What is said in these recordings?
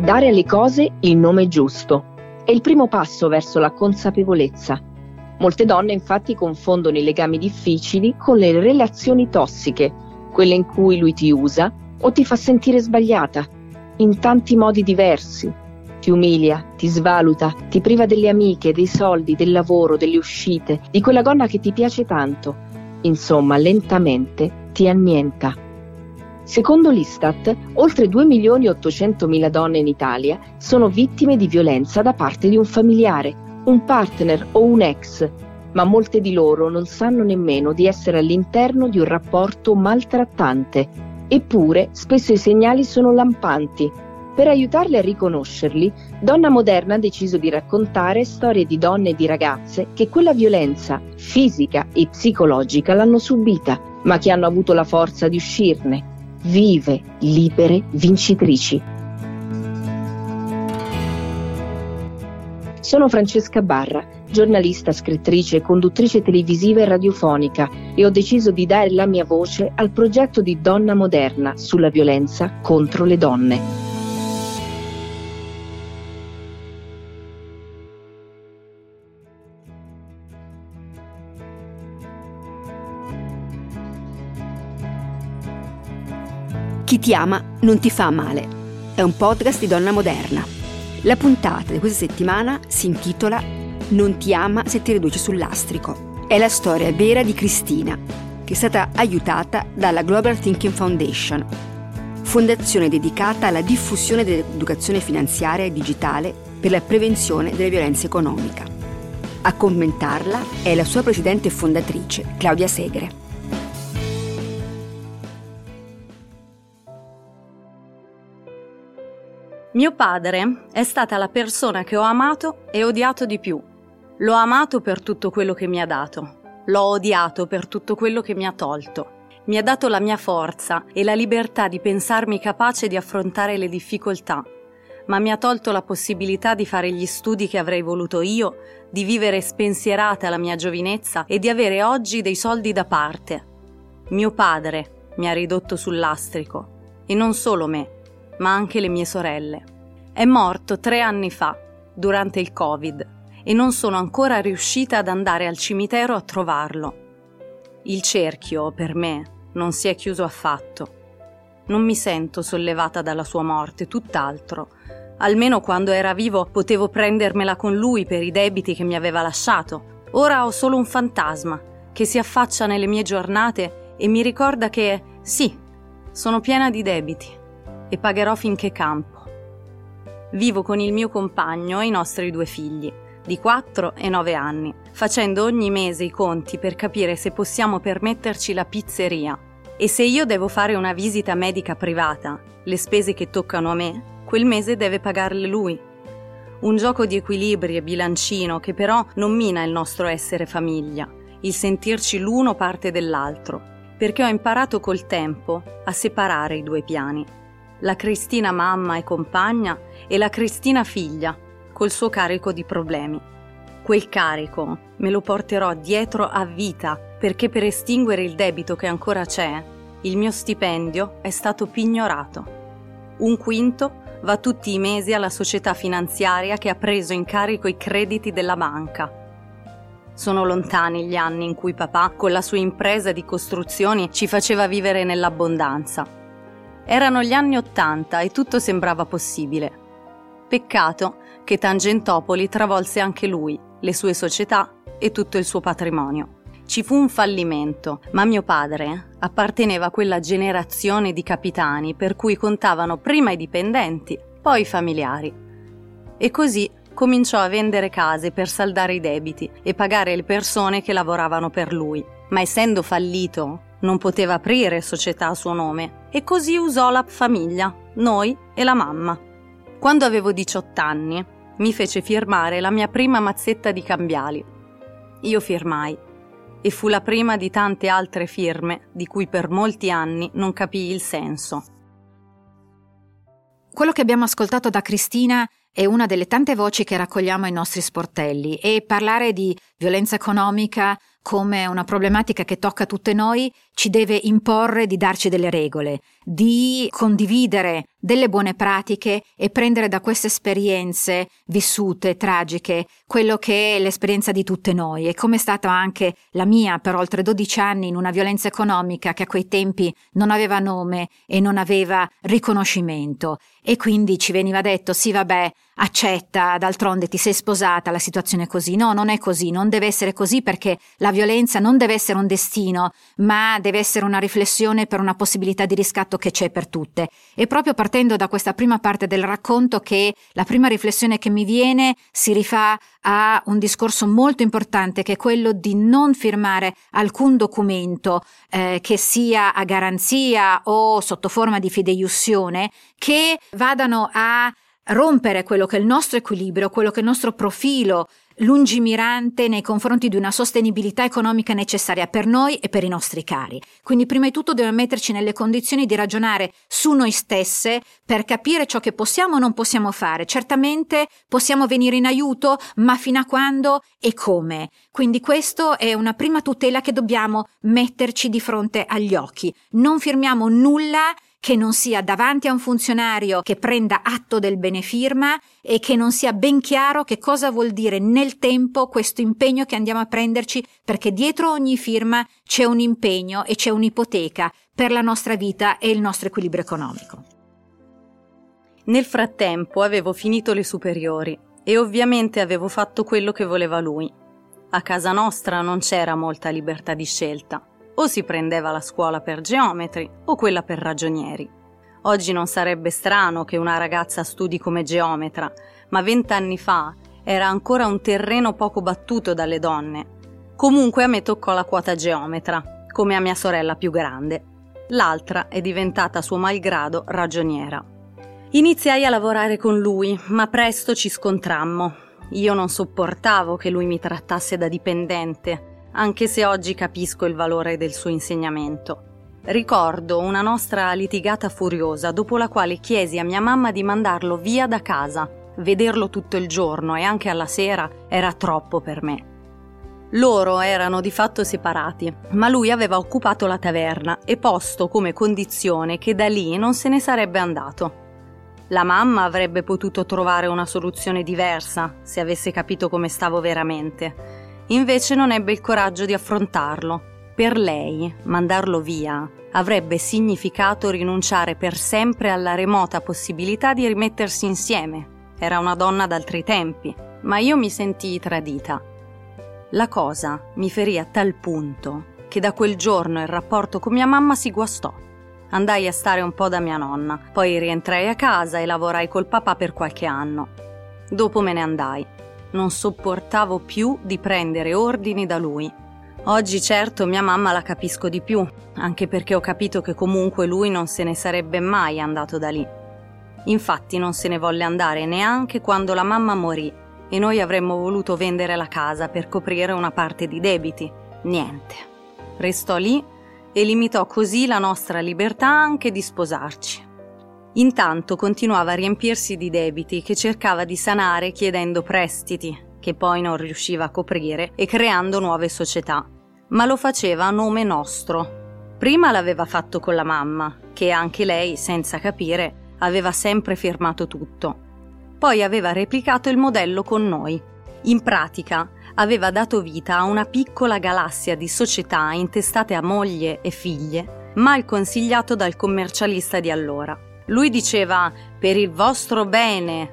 Dare alle cose il nome giusto è il primo passo verso la consapevolezza. Molte donne infatti confondono i legami difficili con le relazioni tossiche, quelle in cui lui ti usa o ti fa sentire sbagliata, in tanti modi diversi. Ti umilia, ti svaluta, ti priva delle amiche, dei soldi, del lavoro, delle uscite, di quella gonna che ti piace tanto. Insomma, lentamente ti annienta. Secondo l'Istat, oltre 2 milioni e 800 mila donne in Italia sono vittime di violenza da parte di un familiare, un partner o un ex, ma molte di loro non sanno nemmeno di essere all'interno di un rapporto maltrattante. Eppure, spesso i segnali sono lampanti. Per aiutarle a riconoscerli, Donna Moderna ha deciso di raccontare storie di donne e di ragazze che quella violenza fisica e psicologica l'hanno subita, ma che hanno avuto la forza di uscirne vive, libere, vincitrici. Sono Francesca Barra, giornalista, scrittrice conduttrice televisiva e radiofonica e ho deciso di dare la mia voce al progetto di Donna Moderna sulla violenza contro le donne. Chi ti ama non ti fa male. È un podcast di Donna Moderna. La puntata di questa settimana si intitola Non ti ama se ti riduci sul lastrico. È la storia vera di Cristina, che è stata aiutata dalla Global Thinking Foundation, fondazione dedicata alla diffusione dell'educazione finanziaria e digitale per la prevenzione della violenza economica. A commentarla è la sua presidente e fondatrice, Claudia Segre. Mio padre è stata la persona che ho amato e odiato di più. L'ho amato per tutto quello che mi ha dato. L'ho odiato per tutto quello che mi ha tolto. Mi ha dato la mia forza e la libertà di pensarmi capace di affrontare le difficoltà, ma mi ha tolto la possibilità di fare gli studi che avrei voluto io, di vivere spensierata la mia giovinezza e di avere oggi dei soldi da parte. Mio padre mi ha ridotto sul lastrico. E non solo me, ma anche le mie sorelle. È morto tre anni fa, durante il Covid, e non sono ancora riuscita ad andare al cimitero a trovarlo. Il cerchio, per me, non si è chiuso affatto. Non mi sento sollevata dalla sua morte, tutt'altro. Almeno quando era vivo potevo prendermela con lui per i debiti che mi aveva lasciato. Ora ho solo un fantasma che si affaccia nelle mie giornate e mi ricorda che, sì, sono piena di debiti e pagherò finché campo. Vivo con il mio compagno e i nostri due figli, di 4 e 9 anni, facendo ogni mese i conti per capire se possiamo permetterci la pizzeria. E se io devo fare una visita medica privata, le spese che toccano a me, quel mese deve pagarle lui. Un gioco di equilibri e bilancino che però non mina il nostro essere famiglia, il sentirci l'uno parte dell'altro, perché ho imparato col tempo a separare i due piani la Cristina mamma e compagna e la Cristina figlia, col suo carico di problemi. Quel carico me lo porterò dietro a vita perché per estinguere il debito che ancora c'è, il mio stipendio è stato pignorato. Un quinto va tutti i mesi alla società finanziaria che ha preso in carico i crediti della banca. Sono lontani gli anni in cui papà, con la sua impresa di costruzioni, ci faceva vivere nell'abbondanza erano gli anni Ottanta e tutto sembrava possibile. Peccato che Tangentopoli travolse anche lui, le sue società e tutto il suo patrimonio. Ci fu un fallimento, ma mio padre apparteneva a quella generazione di capitani per cui contavano prima i dipendenti, poi i familiari. E così cominciò a vendere case per saldare i debiti e pagare le persone che lavoravano per lui. Ma essendo fallito, non poteva aprire società a suo nome e così usò la famiglia, noi e la mamma. Quando avevo 18 anni, mi fece firmare la mia prima mazzetta di cambiali. Io firmai e fu la prima di tante altre firme di cui per molti anni non capii il senso. Quello che abbiamo ascoltato da Cristina è una delle tante voci che raccogliamo ai nostri sportelli e parlare di violenza economica come una problematica che tocca tutte noi ci deve imporre di darci delle regole, di condividere delle buone pratiche e prendere da queste esperienze vissute, tragiche, quello che è l'esperienza di tutte noi. E come è stata anche la mia per oltre 12 anni in una violenza economica che a quei tempi non aveva nome e non aveva riconoscimento. E quindi ci veniva detto sì vabbè accetta d'altronde ti sei sposata la situazione è così. No non è così non deve essere così perché la violenza non deve essere un destino ma deve essere una riflessione per una possibilità di riscatto che c'è per tutte. E proprio partendo da questa prima parte del racconto che la prima riflessione che mi viene si rifà a un discorso molto importante che è quello di non firmare alcun documento eh, che sia a garanzia o sotto forma di fideiussione che vadano a rompere quello che è il nostro equilibrio, quello che è il nostro profilo lungimirante nei confronti di una sostenibilità economica necessaria per noi e per i nostri cari. Quindi prima di tutto dobbiamo metterci nelle condizioni di ragionare su noi stesse per capire ciò che possiamo o non possiamo fare. Certamente possiamo venire in aiuto, ma fino a quando e come. Quindi questo è una prima tutela che dobbiamo metterci di fronte agli occhi. Non firmiamo nulla che non sia davanti a un funzionario che prenda atto del benefirma e che non sia ben chiaro che cosa vuol dire nel tempo questo impegno che andiamo a prenderci perché dietro ogni firma c'è un impegno e c'è un'ipoteca per la nostra vita e il nostro equilibrio economico. Nel frattempo avevo finito le superiori e ovviamente avevo fatto quello che voleva lui. A casa nostra non c'era molta libertà di scelta o si prendeva la scuola per geometri o quella per ragionieri. Oggi non sarebbe strano che una ragazza studi come geometra, ma vent'anni fa era ancora un terreno poco battuto dalle donne. Comunque a me toccò la quota geometra, come a mia sorella più grande. L'altra è diventata suo malgrado ragioniera. Iniziai a lavorare con lui, ma presto ci scontrammo. Io non sopportavo che lui mi trattasse da dipendente anche se oggi capisco il valore del suo insegnamento. Ricordo una nostra litigata furiosa dopo la quale chiesi a mia mamma di mandarlo via da casa. Vederlo tutto il giorno e anche alla sera era troppo per me. Loro erano di fatto separati, ma lui aveva occupato la taverna e posto come condizione che da lì non se ne sarebbe andato. La mamma avrebbe potuto trovare una soluzione diversa se avesse capito come stavo veramente Invece non ebbe il coraggio di affrontarlo. Per lei, mandarlo via avrebbe significato rinunciare per sempre alla remota possibilità di rimettersi insieme. Era una donna d'altri tempi, ma io mi sentii tradita. La cosa mi ferì a tal punto che da quel giorno il rapporto con mia mamma si guastò. Andai a stare un po' da mia nonna, poi rientrai a casa e lavorai col papà per qualche anno. Dopo me ne andai non sopportavo più di prendere ordini da lui. Oggi certo mia mamma la capisco di più, anche perché ho capito che comunque lui non se ne sarebbe mai andato da lì. Infatti non se ne volle andare neanche quando la mamma morì e noi avremmo voluto vendere la casa per coprire una parte di debiti. Niente. Restò lì e limitò così la nostra libertà anche di sposarci. Intanto continuava a riempirsi di debiti che cercava di sanare chiedendo prestiti, che poi non riusciva a coprire, e creando nuove società. Ma lo faceva a nome nostro. Prima l'aveva fatto con la mamma, che anche lei, senza capire, aveva sempre firmato tutto. Poi aveva replicato il modello con noi. In pratica, aveva dato vita a una piccola galassia di società intestate a moglie e figlie, mal consigliato dal commercialista di allora. Lui diceva per il vostro bene,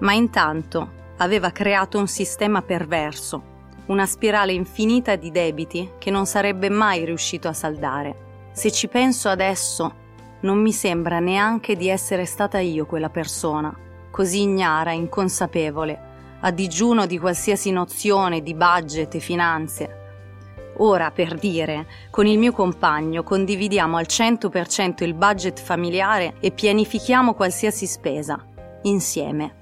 ma intanto aveva creato un sistema perverso, una spirale infinita di debiti che non sarebbe mai riuscito a saldare. Se ci penso adesso, non mi sembra neanche di essere stata io quella persona, così ignara, inconsapevole, a digiuno di qualsiasi nozione di budget e finanze. Ora, per dire, con il mio compagno condividiamo al 100% il budget familiare e pianifichiamo qualsiasi spesa, insieme.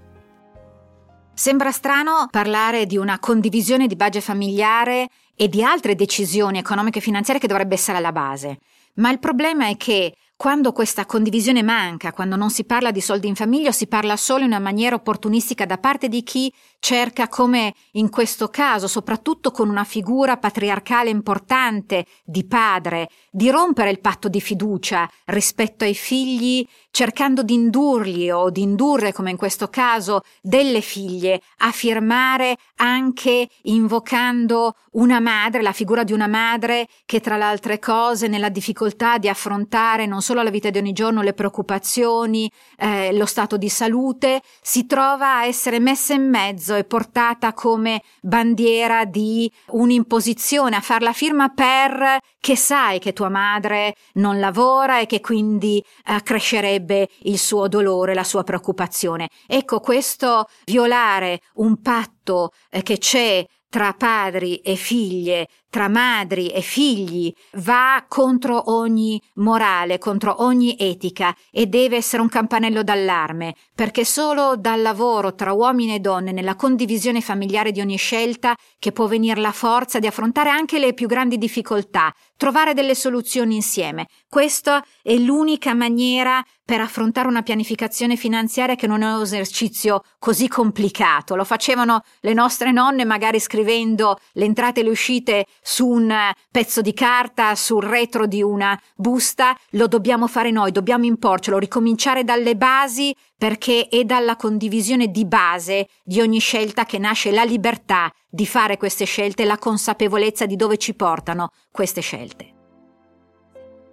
Sembra strano parlare di una condivisione di budget familiare e di altre decisioni economiche e finanziarie che dovrebbe essere alla base, ma il problema è che quando questa condivisione manca, quando non si parla di soldi in famiglia, si parla solo in una maniera opportunistica da parte di chi cerca, come in questo caso, soprattutto con una figura patriarcale importante di padre, di rompere il patto di fiducia rispetto ai figli, cercando di indurli o di indurre, come in questo caso, delle figlie a firmare anche invocando una madre, la figura di una madre che tra le altre cose nella difficoltà di affrontare non solo la vita di ogni giorno, le preoccupazioni, eh, lo stato di salute, si trova a essere messa in mezzo e portata come bandiera di un'imposizione, a far la firma per che sai che tua madre non lavora e che quindi eh, crescerebbe il suo dolore, la sua preoccupazione. Ecco, questo violare un patto eh, che c'è tra padri e figlie, tra madri e figli, va contro ogni morale, contro ogni etica e deve essere un campanello d'allarme, perché solo dal lavoro tra uomini e donne, nella condivisione familiare di ogni scelta, che può venire la forza di affrontare anche le più grandi difficoltà, trovare delle soluzioni insieme. Questa è l'unica maniera per affrontare una pianificazione finanziaria che non è un esercizio così complicato. Lo facevano le nostre nonne magari scrivendo le entrate e le uscite su un pezzo di carta, sul retro di una busta. Lo dobbiamo fare noi, dobbiamo imporcelo, ricominciare dalle basi perché è dalla condivisione di base di ogni scelta che nasce la libertà di fare queste scelte la consapevolezza di dove ci portano queste scelte.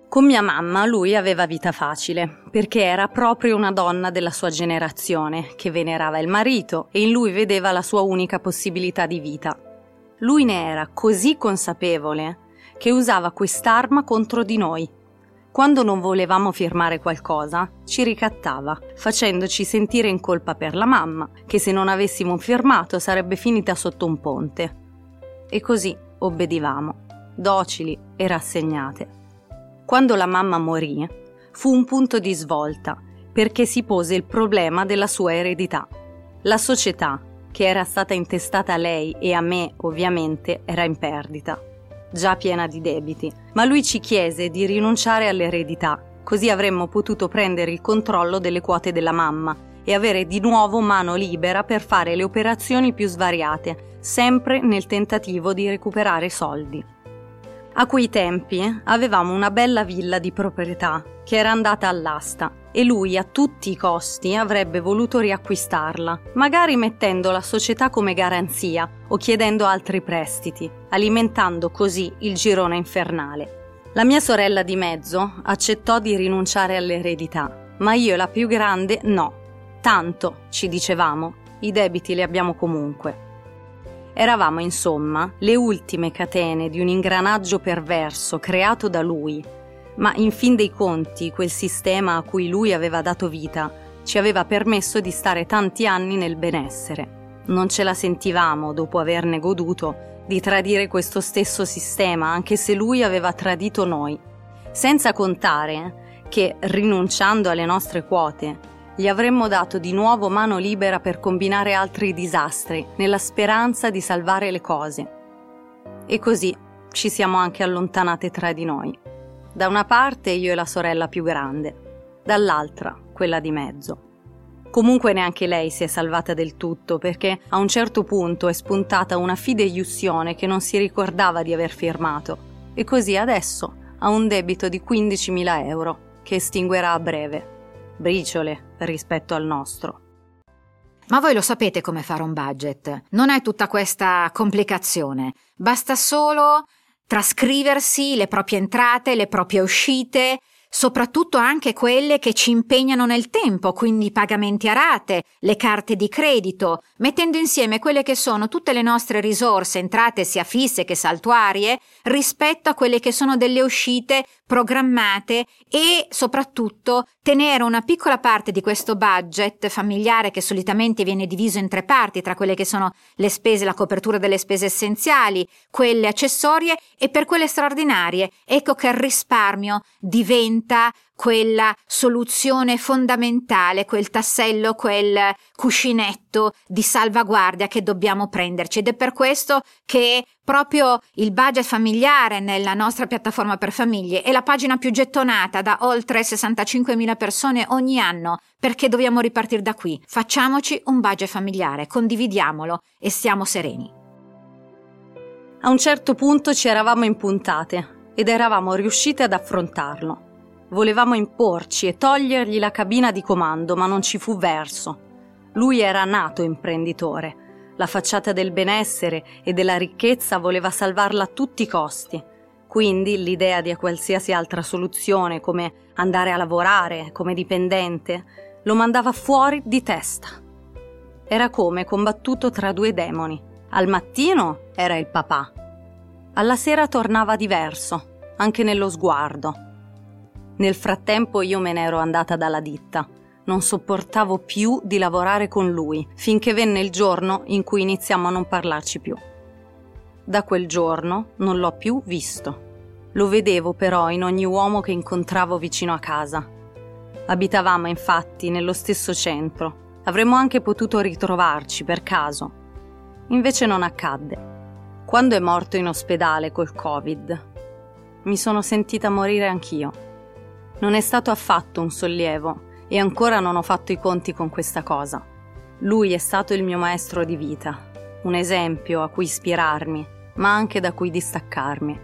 Con mia mamma lui aveva vita facile, perché era proprio una donna della sua generazione, che venerava il marito e in lui vedeva la sua unica possibilità di vita. Lui ne era così consapevole che usava quest'arma contro di noi. Quando non volevamo firmare qualcosa, ci ricattava, facendoci sentire in colpa per la mamma, che se non avessimo firmato sarebbe finita sotto un ponte. E così obbedivamo, docili e rassegnate. Quando la mamma morì, fu un punto di svolta perché si pose il problema della sua eredità. La società, che era stata intestata a lei e a me ovviamente, era in perdita, già piena di debiti, ma lui ci chiese di rinunciare all'eredità, così avremmo potuto prendere il controllo delle quote della mamma e avere di nuovo mano libera per fare le operazioni più svariate, sempre nel tentativo di recuperare soldi. A quei tempi avevamo una bella villa di proprietà che era andata all'asta e lui a tutti i costi avrebbe voluto riacquistarla, magari mettendo la società come garanzia o chiedendo altri prestiti, alimentando così il girone infernale. La mia sorella di mezzo accettò di rinunciare all'eredità, ma io e la più grande no. Tanto, ci dicevamo, i debiti li abbiamo comunque. Eravamo insomma le ultime catene di un ingranaggio perverso creato da lui, ma in fin dei conti quel sistema a cui lui aveva dato vita ci aveva permesso di stare tanti anni nel benessere. Non ce la sentivamo, dopo averne goduto, di tradire questo stesso sistema, anche se lui aveva tradito noi. Senza contare che, rinunciando alle nostre quote, gli avremmo dato di nuovo mano libera per combinare altri disastri, nella speranza di salvare le cose. E così ci siamo anche allontanate tra di noi. Da una parte io e la sorella più grande, dall'altra quella di mezzo. Comunque neanche lei si è salvata del tutto perché a un certo punto è spuntata una fideiussione che non si ricordava di aver firmato e così adesso ha un debito di 15.000 euro che estinguerà a breve briciole rispetto al nostro. Ma voi lo sapete come fare un budget. Non è tutta questa complicazione. Basta solo trascriversi le proprie entrate, le proprie uscite, soprattutto anche quelle che ci impegnano nel tempo, quindi i pagamenti a rate, le carte di credito, mettendo insieme quelle che sono tutte le nostre risorse, entrate sia fisse che saltuarie, rispetto a quelle che sono delle uscite programmate e soprattutto tenere una piccola parte di questo budget familiare che solitamente viene diviso in tre parti tra quelle che sono le spese, la copertura delle spese essenziali, quelle accessorie e per quelle straordinarie. Ecco che il risparmio diventa quella soluzione fondamentale, quel tassello, quel cuscinetto di salvaguardia che dobbiamo prenderci ed è per questo che proprio il budget familiare nella nostra piattaforma per famiglie è la pagina più gettonata da oltre 65.000 persone ogni anno perché dobbiamo ripartire da qui. Facciamoci un budget familiare, condividiamolo e stiamo sereni. A un certo punto ci eravamo impuntate ed eravamo riuscite ad affrontarlo. Volevamo imporci e togliergli la cabina di comando, ma non ci fu verso. Lui era nato imprenditore. La facciata del benessere e della ricchezza voleva salvarla a tutti i costi. Quindi l'idea di qualsiasi altra soluzione, come andare a lavorare come dipendente, lo mandava fuori di testa. Era come combattuto tra due demoni. Al mattino era il papà. Alla sera tornava diverso, anche nello sguardo. Nel frattempo io me ne ero andata dalla ditta. Non sopportavo più di lavorare con lui, finché venne il giorno in cui iniziamo a non parlarci più. Da quel giorno non l'ho più visto. Lo vedevo però in ogni uomo che incontravo vicino a casa. Abitavamo infatti nello stesso centro. Avremmo anche potuto ritrovarci per caso. Invece non accadde. Quando è morto in ospedale col Covid, mi sono sentita morire anch'io. Non è stato affatto un sollievo e ancora non ho fatto i conti con questa cosa. Lui è stato il mio maestro di vita, un esempio a cui ispirarmi, ma anche da cui distaccarmi.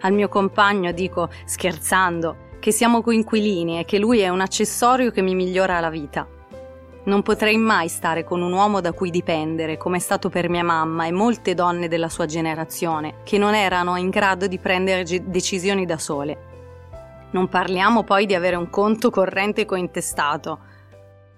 Al mio compagno dico, scherzando, che siamo coinquilini e che lui è un accessorio che mi migliora la vita. Non potrei mai stare con un uomo da cui dipendere, come è stato per mia mamma e molte donne della sua generazione, che non erano in grado di prendere decisioni da sole. Non parliamo poi di avere un conto corrente cointestato.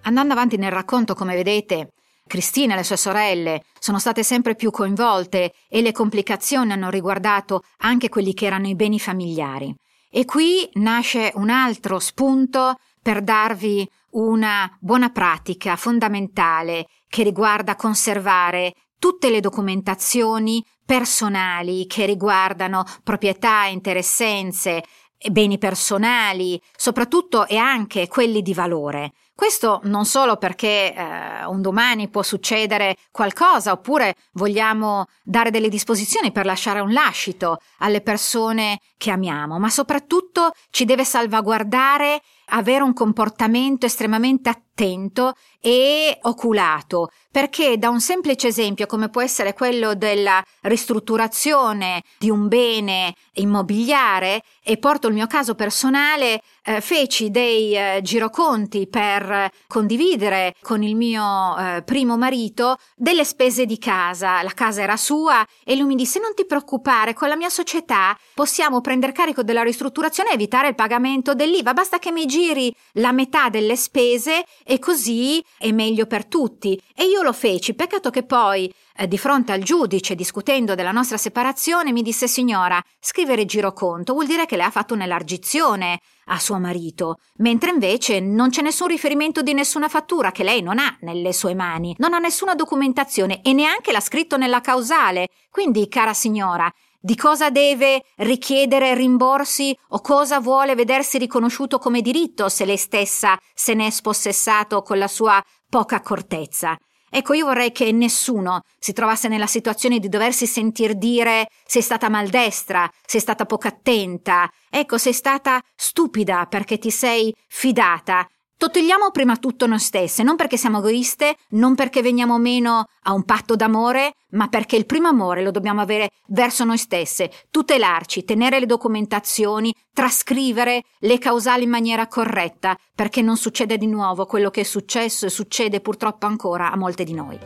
Andando avanti nel racconto, come vedete, Cristina e le sue sorelle sono state sempre più coinvolte e le complicazioni hanno riguardato anche quelli che erano i beni familiari. E qui nasce un altro spunto per darvi una buona pratica fondamentale che riguarda conservare tutte le documentazioni personali che riguardano proprietà, interessenze, beni personali, soprattutto e anche quelli di valore. Questo non solo perché eh, un domani può succedere qualcosa oppure vogliamo dare delle disposizioni per lasciare un lascito alle persone che amiamo, ma soprattutto ci deve salvaguardare avere un comportamento estremamente attento e oculato, perché da un semplice esempio come può essere quello della ristrutturazione di un bene immobiliare, e porto il mio caso personale, eh, feci dei eh, giroconti per condividere con il mio eh, primo marito delle spese di casa. La casa era sua e lui mi disse non ti preoccupare, con la mia società possiamo prendere carico della ristrutturazione e evitare il pagamento dell'IVA, basta che mi giri la metà delle spese e così è meglio per tutti. E io lo feci, peccato che poi eh, di fronte al giudice discutendo della nostra separazione mi disse signora, scrivere giroconto vuol dire che le ha fatto un'elargizione a suo marito, mentre invece non c'è nessun riferimento di nessuna fattura che lei non ha nelle sue mani, non ha nessuna documentazione e neanche l'ha scritto nella causale. Quindi, cara signora, di cosa deve richiedere rimborsi o cosa vuole vedersi riconosciuto come diritto se lei stessa se ne è spossessato con la sua poca accortezza. Ecco, io vorrei che nessuno si trovasse nella situazione di doversi sentir dire sei stata maldestra, sei stata poco attenta, ecco, sei stata stupida perché ti sei fidata. Tuteliamo prima tutto noi stesse, non perché siamo egoiste, non perché veniamo meno a un patto d'amore, ma perché il primo amore lo dobbiamo avere verso noi stesse, tutelarci, tenere le documentazioni, trascrivere le causali in maniera corretta, perché non succede di nuovo quello che è successo e succede purtroppo ancora a molte di noi.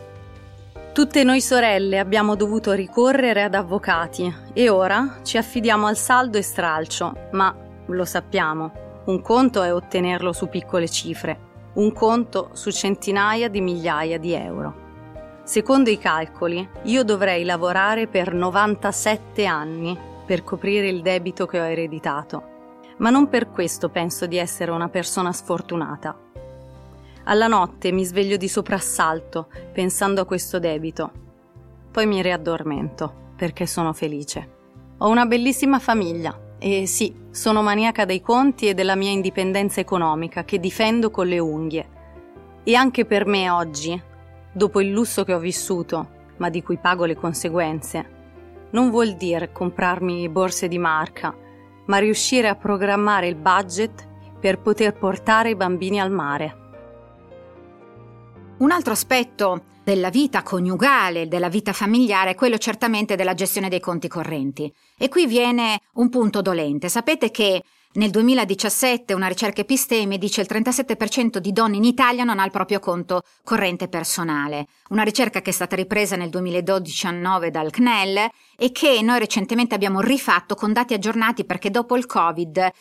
Tutte noi sorelle abbiamo dovuto ricorrere ad avvocati e ora ci affidiamo al saldo e stralcio, ma lo sappiamo Un conto è ottenerlo su piccole cifre, un conto su centinaia di migliaia di euro. Secondo i calcoli, io dovrei lavorare per 97 anni per coprire il debito che ho ereditato, ma non per questo penso di essere una persona sfortunata. Alla notte mi sveglio di soprassalto pensando a questo debito. Poi mi riaddormento perché sono felice. Ho una bellissima famiglia e sì, sono maniaca dei conti e della mia indipendenza economica che difendo con le unghie. E anche per me oggi, dopo il lusso che ho vissuto, ma di cui pago le conseguenze, non vuol dire comprarmi borse di marca, ma riuscire a programmare il budget per poter portare i bambini al mare. Un altro aspetto della vita coniugale, della vita familiare, è quello certamente della gestione dei conti correnti. E qui viene un punto dolente. Sapete che nel 2017 una ricerca episteme dice che il 37% di donne in Italia non ha il proprio conto corrente personale. Una ricerca che è stata ripresa nel 2019 dal CNEL e che noi recentemente abbiamo rifatto con dati aggiornati perché dopo il Covid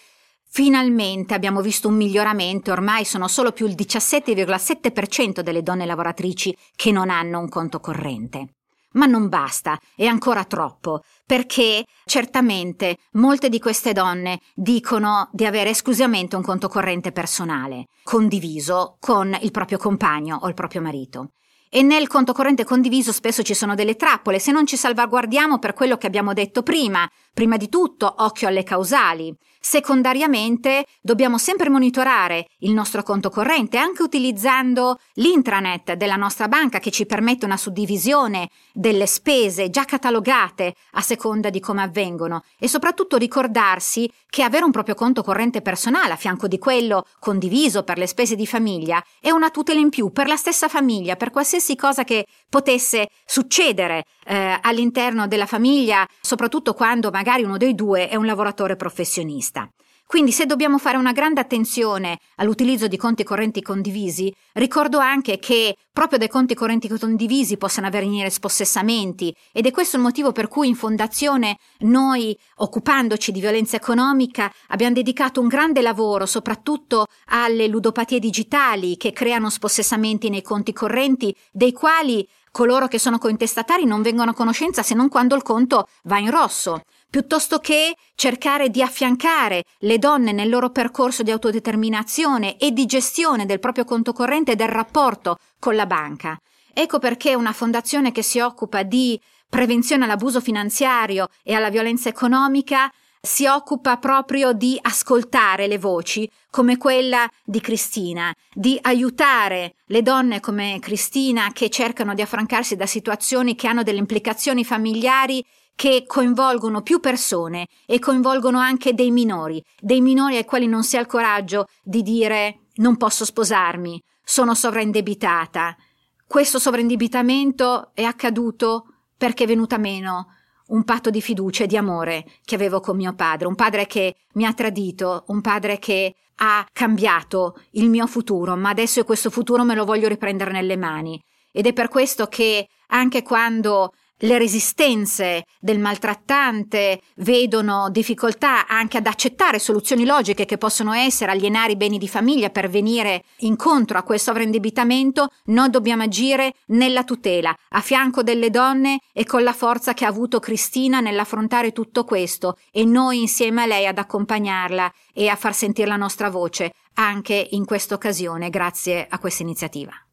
Finalmente abbiamo visto un miglioramento, ormai sono solo più il 17,7% delle donne lavoratrici che non hanno un conto corrente. Ma non basta, è ancora troppo, perché certamente molte di queste donne dicono di avere esclusivamente un conto corrente personale, condiviso con il proprio compagno o il proprio marito. E nel conto corrente condiviso spesso ci sono delle trappole se non ci salvaguardiamo per quello che abbiamo detto prima. Prima di tutto, occhio alle causali. Secondariamente, dobbiamo sempre monitorare il nostro conto corrente anche utilizzando l'intranet della nostra banca che ci permette una suddivisione delle spese già catalogate a seconda di come avvengono. E soprattutto ricordarsi che avere un proprio conto corrente personale a fianco di quello condiviso per le spese di famiglia è una tutela in più per la stessa famiglia, per qualsiasi cosa che potesse succedere eh, all'interno della famiglia, soprattutto quando magari uno dei due è un lavoratore professionista. Quindi se dobbiamo fare una grande attenzione all'utilizzo di conti correnti condivisi, ricordo anche che proprio dai conti correnti condivisi possono avvenire spossessamenti ed è questo il motivo per cui in fondazione noi, occupandoci di violenza economica, abbiamo dedicato un grande lavoro soprattutto alle ludopatie digitali che creano spossessamenti nei conti correnti, dei quali coloro che sono cointestatari non vengono a conoscenza se non quando il conto va in rosso piuttosto che cercare di affiancare le donne nel loro percorso di autodeterminazione e di gestione del proprio conto corrente e del rapporto con la banca. Ecco perché una fondazione che si occupa di prevenzione all'abuso finanziario e alla violenza economica si occupa proprio di ascoltare le voci come quella di Cristina, di aiutare le donne come Cristina che cercano di affrancarsi da situazioni che hanno delle implicazioni familiari che coinvolgono più persone e coinvolgono anche dei minori, dei minori ai quali non si ha il coraggio di dire non posso sposarmi, sono sovraindebitata. Questo sovraindebitamento è accaduto perché è venuta meno un patto di fiducia e di amore che avevo con mio padre, un padre che mi ha tradito, un padre che ha cambiato il mio futuro, ma adesso questo futuro me lo voglio riprendere nelle mani. Ed è per questo che anche quando le resistenze del maltrattante vedono difficoltà anche ad accettare soluzioni logiche che possono essere alienare i beni di famiglia per venire incontro a questo sovraindebitamento, noi dobbiamo agire nella tutela, a fianco delle donne e con la forza che ha avuto Cristina nell'affrontare tutto questo e noi insieme a lei ad accompagnarla e a far sentire la nostra voce anche in questa occasione grazie a questa iniziativa.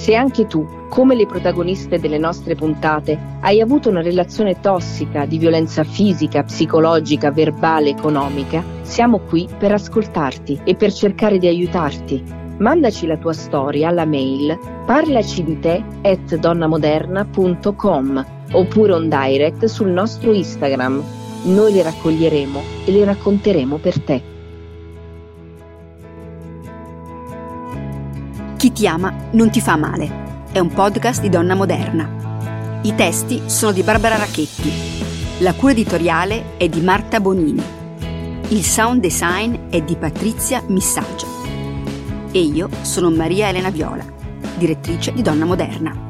Se anche tu, come le protagoniste delle nostre puntate, hai avuto una relazione tossica di violenza fisica, psicologica, verbale, economica, siamo qui per ascoltarti e per cercare di aiutarti. Mandaci la tua storia alla mail parlaci di te at donnamoderna.com oppure un direct sul nostro Instagram. Noi le raccoglieremo e le racconteremo per te. Chi ti ama non ti fa male. È un podcast di donna moderna. I testi sono di Barbara Racchetti. La cura editoriale è di Marta Bonini. Il sound design è di Patrizia Missaggio. E io sono Maria Elena Viola, direttrice di Donna Moderna.